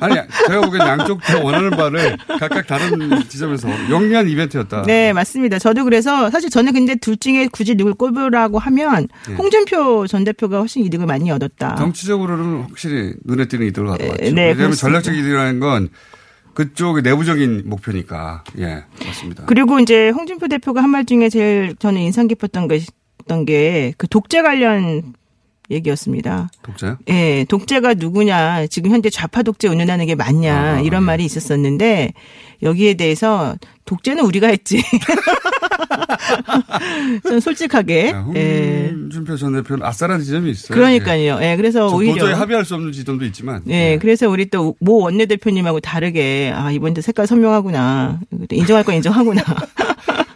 아니 제가 보기엔 양쪽 다 원하는 바를 각각 다른 지점에서 영리한 이벤트였다. 네, 맞습니다. 저도 그래서 사실 저는 근데 둘 중에 굳이 누굴 꼽으라고 하면 네. 홍준표 전 대표가 훨씬 이득을 많이 얻었다. 정치적으로는 확실히 눈에 띄는 이득을 가져왔죠. 네, 왜냐하면 그렇습니다. 전략적 이득이라는 건 그쪽의 내부적인 목표니까. 예, 맞습니다. 그리고 이제 홍준표 대표가 한 말 중에 제일 저는 인상 깊었던 게 그 독재 관련 얘기였습니다. 독자요? 예, 독재가 누구냐, 지금 현재 좌파 독재 운운하는 게 맞냐, 아, 이런 말이 있었었는데, 여기에 대해서 독재는 우리가 했지. 전 솔직하게. 야, 예. 홍준표 전 대표는 아싸라는 지점이 있어요. 그러니까요. 예, 그래서 저 오히려. 도저히 합의할 수 없는 지점도 있지만. 예, 그래서 우리 또 모 원내대표님하고 다르게, 아, 이번도 색깔 선명하구나. 인정할 건 인정하구나.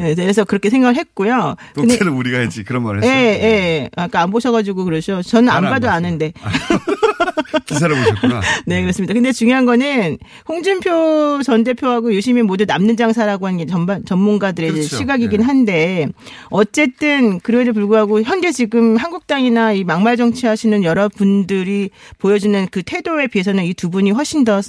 예, 그래서 그렇게 생각을 했고요. 독재는 우리가 했지 그런 말을 예, 했어요. 예. 아까 안 보셔가지고 그러셔. 저는 안안 봐도 봤어요. 아는데. 기사를 보셨구나. 네, 그렇습니다. 근데 중요한 거는 홍준표 전 대표하고 유시민 모두 남는 장사라고 하는 게 전반, 전문가들의 그렇죠. 시각이긴 네. 한데 어쨌든 그럼에도 불구하고 현재 지금 한국당이나 이 막말 정치하시는 여러분들이 보여주는 그 태도에 비해서는 이 두 분이 훨씬 더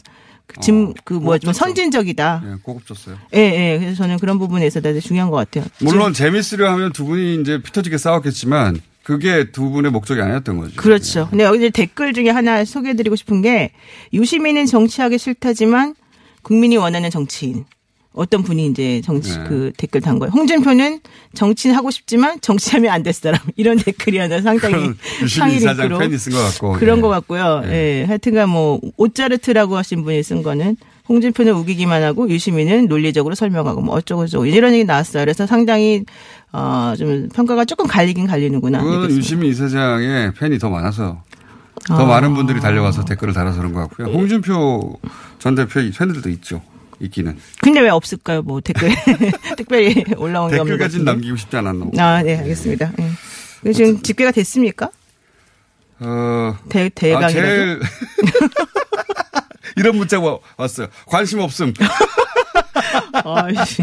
지금 그 뭐야 좀 선진적이다. 예, 고급졌어요. 예, 예. 그래서 저는 그런 부분에서 되게 중요한 것 같아요. 물론 재미있으려 하면 두 분이 이제 피 터지게 싸웠겠지만 그게 두 분의 목적이 아니었던 거죠. 그렇죠. 근데 여기 댓글 중에 하나 소개해드리고 싶은 게 유시민은 정치하기 싫다지만 국민이 원하는 정치인. 어떤 분이 이제 정치 네. 그 댓글 단 거예요. 홍준표는 정치인 하고 싶지만 정치하면 안 될 사람. 이런 댓글이 하나 상당히 상위 링크로 팬이 쓴 것 같고. 그런 예. 것 같고요. 예. 하여튼간 뭐 옷자르트라고 하신 분이 쓴 거는 홍준표는 우기기만 하고 유시민은 논리적으로 설명하고 뭐 어쩌고 저쩌고 이런 얘기 나왔어요. 그래서 상당히 어좀 평가가 조금 갈리긴 갈리는구나. 유시민 이사장의 팬이 더 많아서 더 아. 많은 분들이 달려가서 댓글을 달아서 그런 것 같고요. 홍준표 전 대표의 팬들도 있죠. 있기는. 근데 왜 없을까요? 뭐 댓글 특별히 올라온 게 없는 같은데. 남기고 싶지 않았나. 아, 네, 알겠습니다. 예. 그리고 지금 집계가 됐습니까? 어, 대, 아, 대강이라도? 제일 이런 문자가 왔어요. 관심 없음. 아이씨.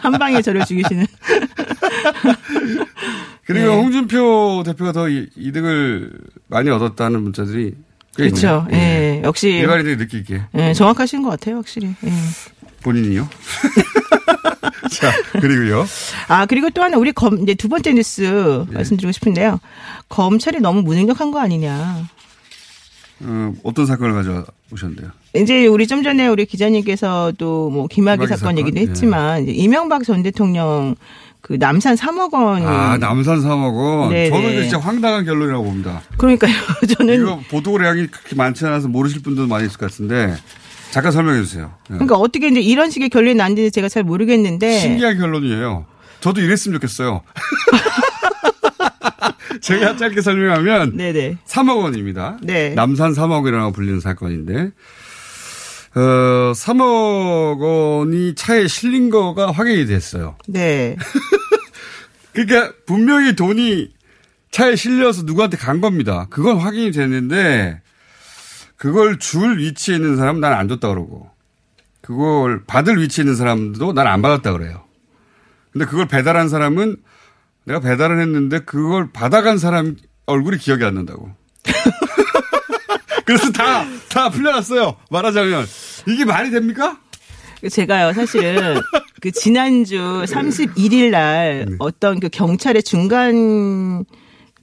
한 방에 저를 죽이시는. 그리고 네. 홍준표 대표가 더 이- 이득을 많이 얻었다는 문자들이 꽤 그렇죠. 예. 역시. 일반인들이 느끼기에. 예, 정확하신 것 같아요, 확실히. 예. 본인이요? 자, 그리고요. 아, 그리고 또 하나, 우리 검, 이제 두 번째 뉴스 예. 말씀드리고 싶은데요. 검찰이 너무 무능력한 거 아니냐. 어, 어떤 사건을 가져오셨는데요? 이제 우리 좀 전에 우리 기자님께서도 뭐 김학의 사건 사건? 얘기도 예. 했지만 이제 이명박 전 대통령 그 남산 3억 원. 아, 남산 3억 원. 네네. 저는 이거 진짜 황당한 결론이라고 봅니다. 그러니까요. 저는 이거 보도량이 그렇게 많지 않아서 모르실 분들도 많이 있을 것 같은데 잠깐 설명해 주세요. 예. 그러니까 어떻게 이제 이런 식의 결론이 난지 제가 잘 모르겠는데. 신기한 결론이에요. 저도 이랬으면 좋겠어요. 제가 짧게 설명하면 네네. 3억 원입니다. 네. 남산 3억이라고 불리는 사건인데 어, 3억 원이 차에 실린 거가 확인이 됐어요. 네. 그러니까 분명히 돈이 차에 실려서 누구한테 간 겁니다. 그건 확인이 됐는데 그걸 줄 위치에 있는 사람은 난 안 줬다 그러고 그걸 받을 위치에 있는 사람도 난 안 받았다 그래요. 근데 그걸 배달한 사람은 내가 배달을 했는데 그걸 받아간 사람 얼굴이 기억이 안 난다고. 그래서 다, 다 풀려났어요. 말하자면. 이게 말이 됩니까? 제가요, 사실은 그 지난주 31일 날 네. 어떤 그 경찰의 중간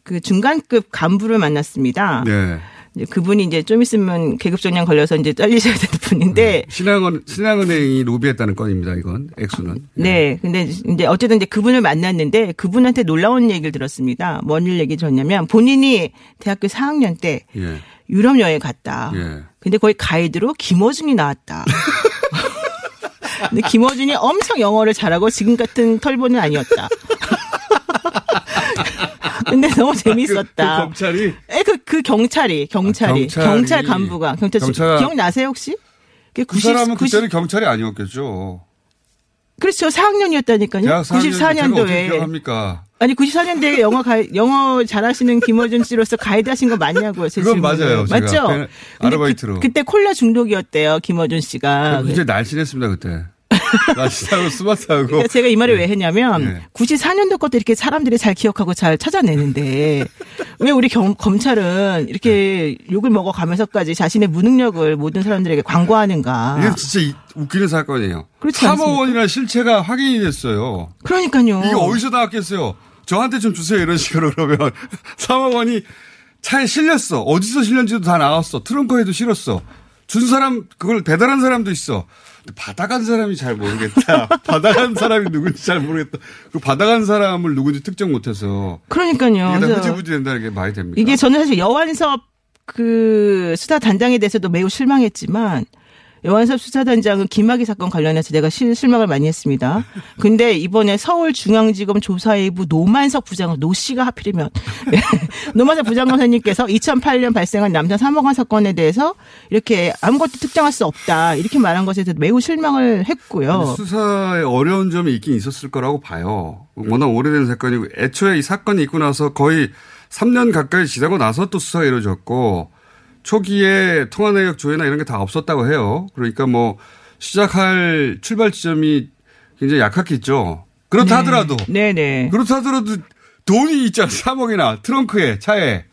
그 중간급 간부를 만났습니다. 네. 이제 그분이 이제 좀 있으면 계급정량 걸려서 이제 잘리셔야 되는 분인데 신한은, 신한은행이 로비했다는 건입니다, 이건. 액수는. 네. 근데 이제 어쨌든 이제 그분을 만났는데 그분한테 놀라운 얘기를 들었습니다. 뭔일 얘기 들었냐면 본인이 대학교 4학년 때 예. 유럽 여행 갔다. 예. 근데 거기 가이드로 김어준이 나왔다. 근데 김어준이 엄청 영어를 잘하고 지금 같은 털보는 아니었다. 근데 너무 재밌었다. 그 검찰이 에, 그, 그 경찰이, 경찰이, 아, 경찰이- 경찰 간부가, 경찰, 경찰- 기억나세요, 혹시? 그그 사람은 그때는 경찰이 아니었겠죠. 그렇죠. 4학년이었다니까요. 대학 4학년 제가 어떻게 94년도에. 기억합니까? 아니 94년대에 영어 가, 영어 잘하시는 김어준 씨로서 가이드 하신 거 맞냐고요. 제 그건 질문은. 맞아요. 맞죠? 그 아르바이트로. 그, 때 콜라 중독이었대요. 김어준 씨가. 굉장히 날씬했습니다, 그때. 날씬하고 스마트하고. 그러니까 제가 이 말을 왜 했냐면 네. 94년도 것도 이렇게 사람들이 잘 기억하고 잘 찾아내는데 왜 우리 경- 검찰은 이렇게 욕을 먹어가면서까지 자신의 무능력을 모든 사람들에게 광고하는가? 이게 진짜 이- 웃기는 사건이에요. 그렇지? 3억 원이라는 실체가 확인이 됐어요. 그러니까요. 이게 어디서 나왔겠어요? 저한테 좀 주세요. 이런 식으로 그러면 3억 원이 차에 실렸어. 어디서 실렸는지도 다 나왔어. 트렁크에도 실었어. 준 사람, 그걸 배달한 사람도 있어. 근데 받아간 사람이 잘 모르겠다. 받아간 사람이 누군지 잘 모르겠다. 그 받아간 사람을 누군지 특정 못해서. 그러니까요. 이게 흐지부지 된다는 게 말이 됩니까? 이게 저는 사실 여환섭 그 수사 단장에 대해서도 매우 실망했지만 여환섭 수사단장은 김학의 사건 관련해서 내가 실, 실망을 많이 했습니다. 근데 이번에 서울중앙지검 조사회부 노만석 부장, 노 씨가 하필이면 노만석 부장검사님께서 2008년 발생한 3억 원 사건에 대해서 이렇게 아무것도 특정할 수 없다 이렇게 말한 것에 대해서 매우 실망을 했고요. 수사에 어려운 점이 있긴 있었을 거라고 봐요. 워낙 오래된 사건이고 애초에 이 사건이 있고 나서 거의 3년 가까이 지나고 나서 또 수사가 이루어졌고 초기에 통화 내역 조회나 이런 게 다 없었다고 해요. 그러니까 뭐 시작할 출발 지점이 굉장히 약했겠죠. 그렇다 하더라도 네네. 그렇다 하더라도 돈이 있잖아. 3억이나 트렁크에 차에.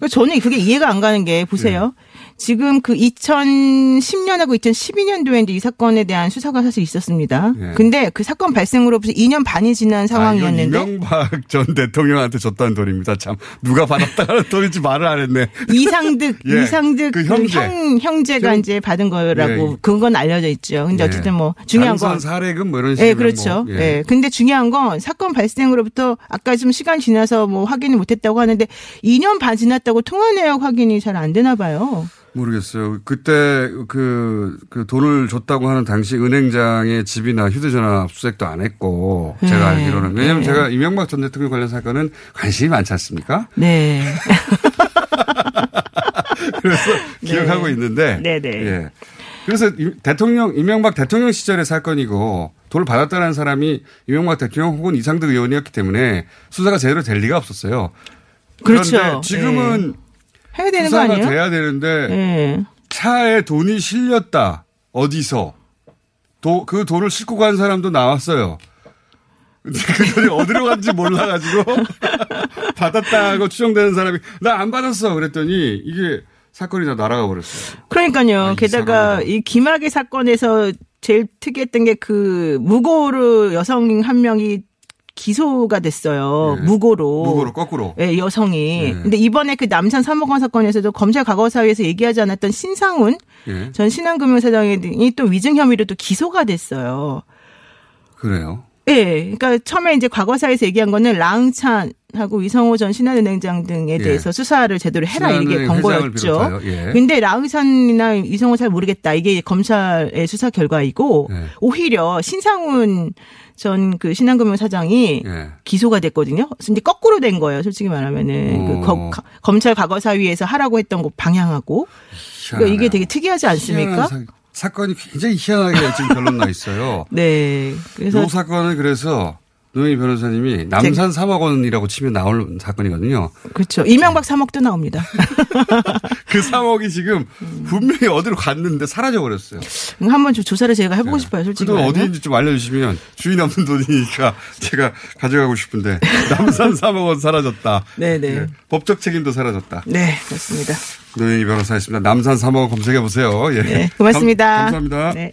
그 저는 그게 이해가 안 가는 게 보세요. 네. 지금 그 2010년하고 2012년도에 이제 이 사건에 대한 수사가 사실 있었습니다. 네. 근데 그 사건 발생으로부터 2년 반이 지난 아, 상황이었는데 이건 이명박 전 대통령한테 줬다는 돈입니다. 참 누가 받았다는 돈인지 말을 안 했네. 이상득 예, 이상득 그그 형제. 형, 형제가 형- 이제 받은 거라고 예. 그건 알려져 있죠. 근데 예. 어쨌든 뭐 중요한 건 사례금 뭐 이런 식으로. 예, 그렇죠. 뭐, 예. 근데 중요한 건 사건 발생으로부터 아까 좀 시간 지나서 뭐 확인을 못 했다고 하는데 2년 반 지났다고 통화 내역 확인이 잘 안 되나 봐요. 모르겠어요. 그때 그, 그 돈을 줬다고 하는 당시 은행장의 집이나 휴대전화 압수수색도 안 했고 제가 네. 알기로는 왜냐하면 네. 제가 이명박 전 대통령 관련 사건은 관심이 많지 않습니까? 네. 그래서 기억하고 있는데. 네네. 예. 그래서 이- 대통령 이명박 대통령 시절의 사건이고 돈을 받았다는 사람이 이명박 대통령 혹은 이상득 의원이었기 때문에 수사가 제대로 될 리가 없었어요. 그렇죠. 지금은 해야 되는 거 아니에요? 돼야 되는데 예. 차에 돈이 실렸다. 어디서? 도, 그 돈을 싣고 간 사람도 나왔어요. 근데 그 돈이 어디로 갔는지 몰라가지고 받았다고 추정되는 사람이 나 안 받았어. 그랬더니 이게 사건이 다 날아가 버렸어요. 그러니까요. 게다가 이 김학의 사건에서 제일 특이했던 게 그 무고로 여성 한 명이 기소가 됐어요. 무고로. 네. 무고로 거꾸로. 예, 여성이. 네. 근데 이번에 그 남산 3억 원 사건에서도 검찰 과거사위에서 얘기하지 않았던 신상훈 예. 전 신한금융사장이 또 위증 혐의로 또 기소가 됐어요. 그래요. 예. 그러니까 처음에 이제 과거사에서 얘기한 거는 랑찬하고 이성호 전 신한은행장 등에 예. 대해서 수사를 제대로 해라 이게 권고였죠. 예. 근데 랑찬이나 이성호 잘 모르겠다. 이게 검찰의 수사 결과이고 예. 오히려 신상훈 전 그 신한금융 사장이 예. 기소가 됐거든요. 근데 거꾸로 된 거예요. 솔직히 말하면은 그 어. 거- 검찰 과거사위에서 하라고 했던 거 방향하고 그러니까 이게 되게 특이하지 않습니까? 희한한 사, 건이 굉장히 희한하게 지금 결론 나 있어요. 네. 그래서 이 사건은 그래서 노영희 변호사님이 남산 3억 원이라고 치면 나올 사건이거든요. 그렇죠. 이명박 3억도 나옵니다. 그 3억이 지금 분명히 어디로 갔는데 사라져 버렸어요. 음, 한번 좀 조사를 제가 해보고 싶어요, 솔직히. 그돈 말하면. 어디인지 좀 알려주시면 주인 없는 돈이니까 제가 가져가고 싶은데 남산 3억 원 사라졌다. 네네. 법적 책임도 사라졌다. 네, 그렇습니다. 노영희 변호사였습니다. 남산 3억 검색해 보세요. 예. 네, 고맙습니다. 감, 감사합니다. 네.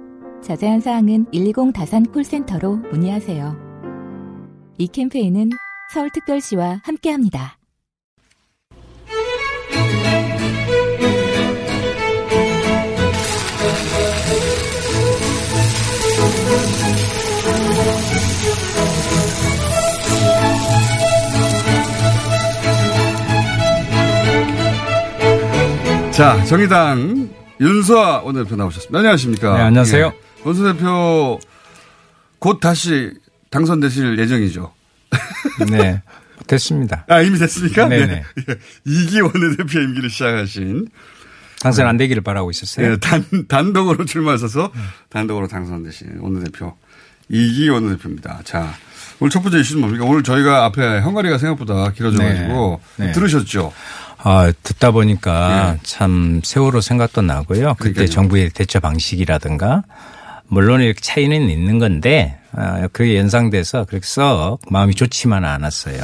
자세한 사항은 120 다산 콜센터로 문의하세요. 이 캠페인은 서울특별시와 함께합니다. 자, 정의당 윤수아 원내대표 나오셨습니다. 안녕하십니까. 네, 안녕하세요. 예. 원수 대표 곧 다시 당선되실 예정이죠. 네. 됐습니다. 아, 이미 됐습니까? 네네. 네. 이기 원내대표 임기를 시작하신. 당선 안 되기를 바라고 있었어요. 네, 단, 단독으로 출마하셔서 단독으로 당선되신 원내대표. 이기 원내대표입니다. 자, 오늘 첫 번째 이슈는 뭡니까? 오늘 저희가 앞에 헝가리가 생각보다 길어져가지고 네. 네. 들으셨죠? 아, 듣다 보니까 참 세월호 생각도 나고요. 그때 그러니까요. 정부의 대처 방식이라든가 물론 이렇게 차이는 있는 건데 아, 그게 연상돼서 그렇게 썩 마음이 좋지만은 않았어요.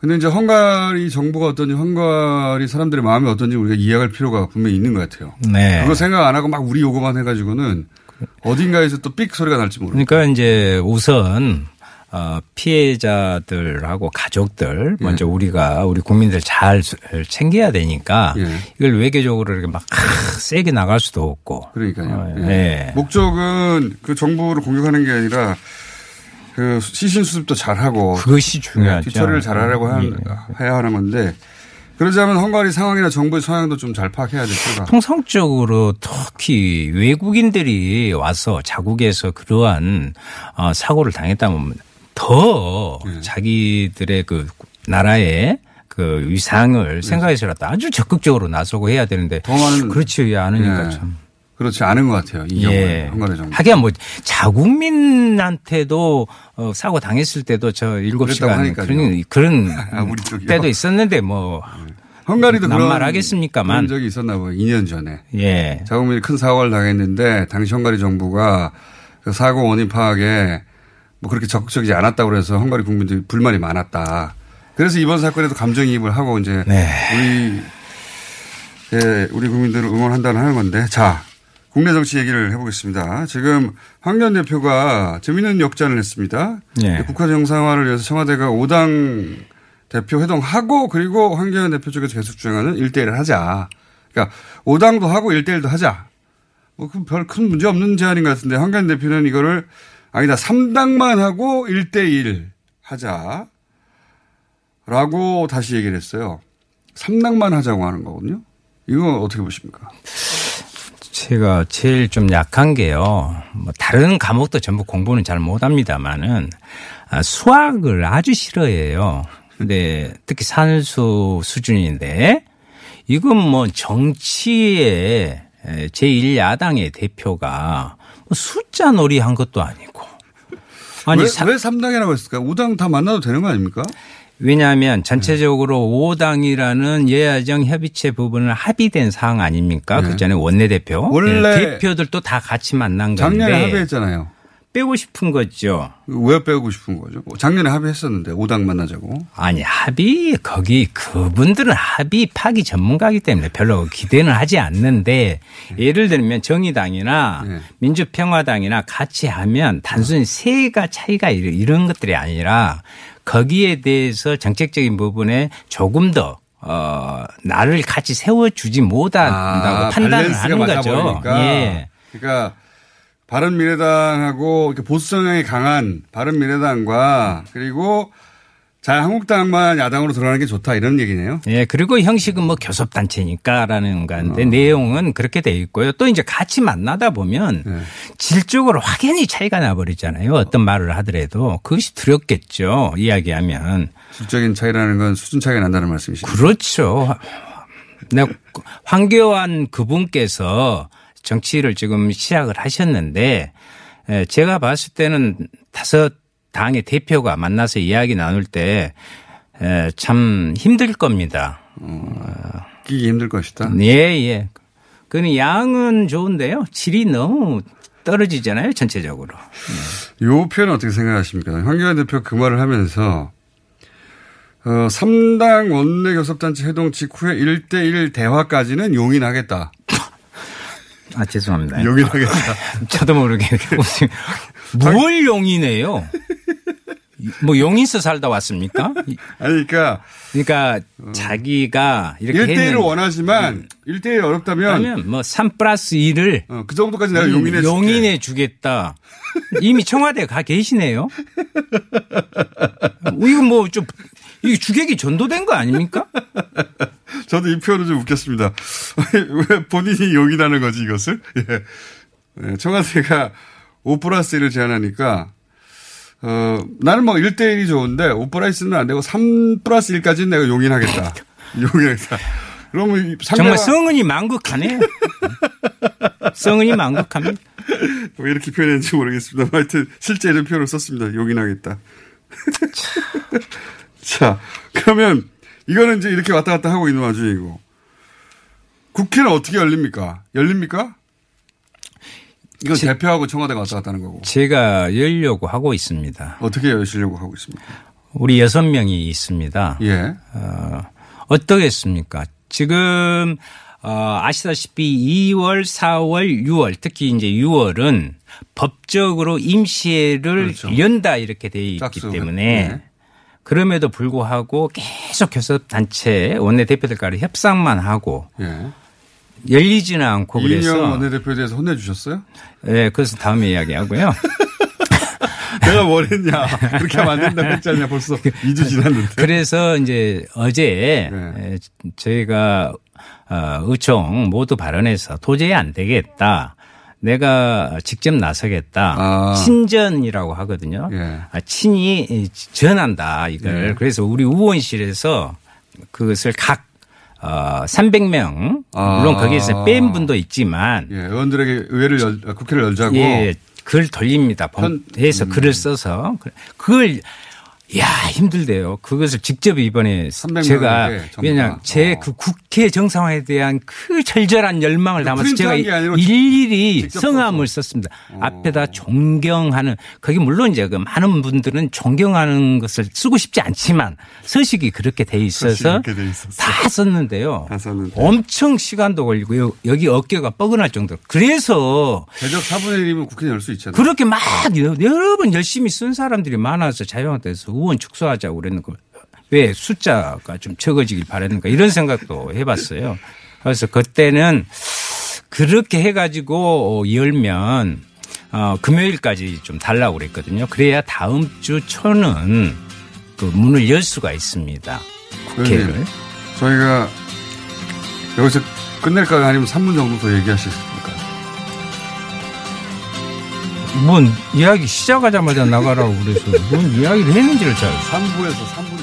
근데 이제 헝가리 정부가 어떤지 헝가리 사람들의 마음이 어떤지 우리가 이해할 필요가 분명히 있는 것 같아요. 네. 그거 생각 안 하고 막 우리 요구만 해가지고는 어딘가에서 또 삑 소리가 날지 모르고. 그러니까 이제 우선 어, 피해자들하고 가족들 예. 먼저 우리가 우리 국민들 잘 챙겨야 되니까 예. 이걸 외교적으로 이렇게 막 아, 세게 나갈 수도 없고. 그러니까요. 어, 예. 예. 목적은 그 정부를 공격하는 게 아니라 그 시신 수습도 잘하고 그것이 중요하죠. 뒤처리를 잘하려고 하- 해야 하는 건데 그러자면 헝가리 상황이나 정부의 성향도 좀 잘 파악해야 될 필요가. 통상적으로 특히 외국인들이 와서 자국에서 그러한 어, 사고를 당했다면 더 예. 자기들의 그 나라의 그 위상을 생각해서라도 아주 적극적으로 나서고 해야 되는데 그렇지 않으니까 예. 참. 그렇지 않은 것 같아요. 이 경우에 헝가리 정부. 하기야 뭐 자국민한테도 어, 사고 당했을 때도 저 일곱 시간. 그런 그런 아? 때도 있었는데 뭐 헝가리도 그런, 낱말하겠습니까만. 그런 적이 있었나 봐요. 2년 전에. 예. 자국민이 큰 사고를 당했는데 당시 헝가리 정부가 그 사고 원인 파악에 뭐 그렇게 적극적이지 않았다고 그래서 헝가리 국민들이 불만이 많았다. 그래서 이번 사건에도 감정이입을 하고 이제 네. 우리 예, 우리 국민들을 응원한다는 하는 건데 자 국내 정치 얘기를 해보겠습니다. 지금 황교안 대표가 재미있는 역전을 했습니다. 네. 국가 정상화를 위해서 청와대가 5당 대표 회동하고 그리고 황교안 대표 쪽에서 계속 주장하는 1대1을 하자. 그러니까 5당도 하고 1대1도 하자. 뭐, 별 큰 문제 없는 제안인 것 같은데 황교안 대표는 이거를 아니다. 3당만 하고 1대1 하자. 라고 다시 얘기를 했어요. 3당만 하자고 하는 거거든요. 이거 어떻게 보십니까? 제가 제일 좀 약한 게요. 뭐 다른 과목도 전부 공부는 잘 못합니다만은 아, 수학을 아주 싫어해요. 근데 특히 산수 수준인데 이건 뭐 정치의 제1야당의 대표가 뭐 숫자 놀이 한 것도 아니고. 아니, 왜, 왜 3당이라고 했을까요? 5당 다 만나도 되는 거 아닙니까? 왜냐하면 전체적으로 5당이라는 여야정 협의체 부분을 합의된 사항 아닙니까? 네. 그 전에 원내대표. 원래 네, 대표들도 다 같이 만난 건데. 작년에 합의했잖아요. 빼고 싶은 거죠. 왜 빼고 싶은 거죠? 작년에 합의했었는데 5당 만나자고. 아니 합의 거기 그분들은 합의 파기 전문가이기 때문에 별로 기대는 하지 않는데 예를 들면 정의당이나 네. 민주평화당이나 같이 하면 단순히 세가 차이가 이런- 것들이 아니라 거기에 대해서 정책적인 부분에 조금 더 어, 나를 같이 세워주지 못한다고 아, 판단을 하는 거죠. 예. 그러니까 바른미래당하고 이렇게 보수 성향이 강한 바른미래당과 그리고 자유한국당만 야당으로 들어가는 게 좋다 이런 얘기네요. 예, 그리고 형식은 뭐 교섭단체니까라는 건데 어. 내용은 그렇게 돼 있고요. 또 이제 같이 만나다 보면 네. 질적으로 확연히 차이가 나버리잖아요. 어떤 말을 하더라도 그것이 두렵겠죠. 이야기하면. 질적인 차이라는 건 수준 차이가 난다는 말씀이시죠. 그렇죠. 네, 황교안 그분께서 정치를 지금 시작을 하셨는데 에, 제가 봤을 때는 다섯 당의 대표가 만나서 이야기 나눌 때 참 힘들 겁니다. 끼기 힘들 것이다. 예, 예. 그는 양은 좋은데요. 질이 너무 떨어지잖아요, 전체적으로. 요 표현은 어떻게 생각하십니까? 황교안 대표 그 말을 하면서 어, 3당 원내 교섭단체 회동 직후에 1대1 대화까지는 용인하겠다. 아, 죄송합니다. 용인하겠다. 저도 모르게 뭘 용인해요? 뭐 용인서 살다 왔습니까? 아니 그러니까 그러니까 자기가 이렇게 1대1을 했는데 원하지만 1대1 어렵다면 그러면 뭐3 플러스 2를 어, 그 정도까지 내가 용인해 줄게. 용인해 주겠다. 이미 청와대 가 계시네요. 이거 뭐좀 이게 주객이 전도된 거 아닙니까? 저도 이 표현은 좀 웃겼습니다. 왜 본인이 용인하는 거지 이것을? 예. 네, 청와대가 5 플러스 1을 제안하니까 어, 나는 뭐 1대1이 좋은데 5 플러스는 안 되고 3 플러스 1까지는 내가 용인하겠다. 용인하겠다. 그러면 정말 성은이 망극하네. 성은이 망극합니다. 왜 이렇게 표현했는지 모르겠습니다. 하여튼 실제 이런 표현을 썼습니다. 용인하겠다. 자, 그러면 이거는 이제 이렇게 왔다 갔다 하고 있는 와중이고 국회는 어떻게 열립니까? 열립니까? 이건 제- 대표하고 청와대가 왔다 갔다 하는 거고. 제가 열려고 하고 있습니다. 어떻게 여시려고 하고 있습니까? 우리 여섯 명이 있습니다. 예. 어, 어떠겠습니까? 지금 어, 아시다시피 2월, 4월, 6월 특히 이제 6월은 법적으로 임시회를 그렇죠. 연다 이렇게 돼 있기 짝수. 때문에 네. 그럼에도 불구하고 계속 교섭단체 원내대표들과의 협상만 하고 예. 열리지는 않고 이인영 그래서 원내대표에 대해서 혼내주셨어요? 예, 그래서 다음에 이야기하고요. 내가 뭘 했냐. 그렇게 하면 안 된다고 했잖냐. 벌써 2주 지났는데. 그래서 이제 어제 네. 에, 저희가 어, 의총 모두 발언해서 도저히 안 되겠다. 내가 직접 나서겠다. 아. 친전이라고 하거든요. 예. 아, 친이 전한다 이걸. 예. 그래서 우리 의원실에서 그것을 각 어, 300명 아. 물론 거기에서 뺀 분도 있지만 예. 의원들에게 의회를 열, 아, 국회를 열자고. 예, 글 돌립니다. 현- 해서 음. 글을 써서 그걸 야 힘들대요. 그것을 직접 이번에 300만 제가 전부 왜냐 다. 제그 국회 정상화에 대한 그 절절한 열망을 담아서 제가 일일이 성함을 썼습니다. 앞에다 존경하는 그게 물론 이제 그 많은 분들은 존경하는 것을 쓰고 싶지 않지만 서식이 그렇게 돼 있어서. 다 썼는데요. 다 썼는데. 엄청 시간도 걸리고 요- 여기 어깨가 뻐근할 정도로 그래서 대적 4분의 1이면 국회 열 수 있잖아요. 그렇게 막 여- 여러 번 열심히 쓴 사람들이 많아서 자유한국당에서 의원 축소하자고 그랬는 거. 왜 숫자가 좀 적어지길 바랬는가 이런 생각도 해봤어요. 그래서 그때는 그렇게 해가지고 열면 어, 금요일까지 좀 달라고 그랬거든요. 그래야 다음 주 초는 그 문을 열 수가 있습니다. 국회를. 저희가 여기서 끝낼까요? 아니면 3분 정도 더 얘기하시 뭔 이야기 시작하자마자 나가라고 그래서 뭔 이야기를 했는지를 잘. 3부에서 3분 더.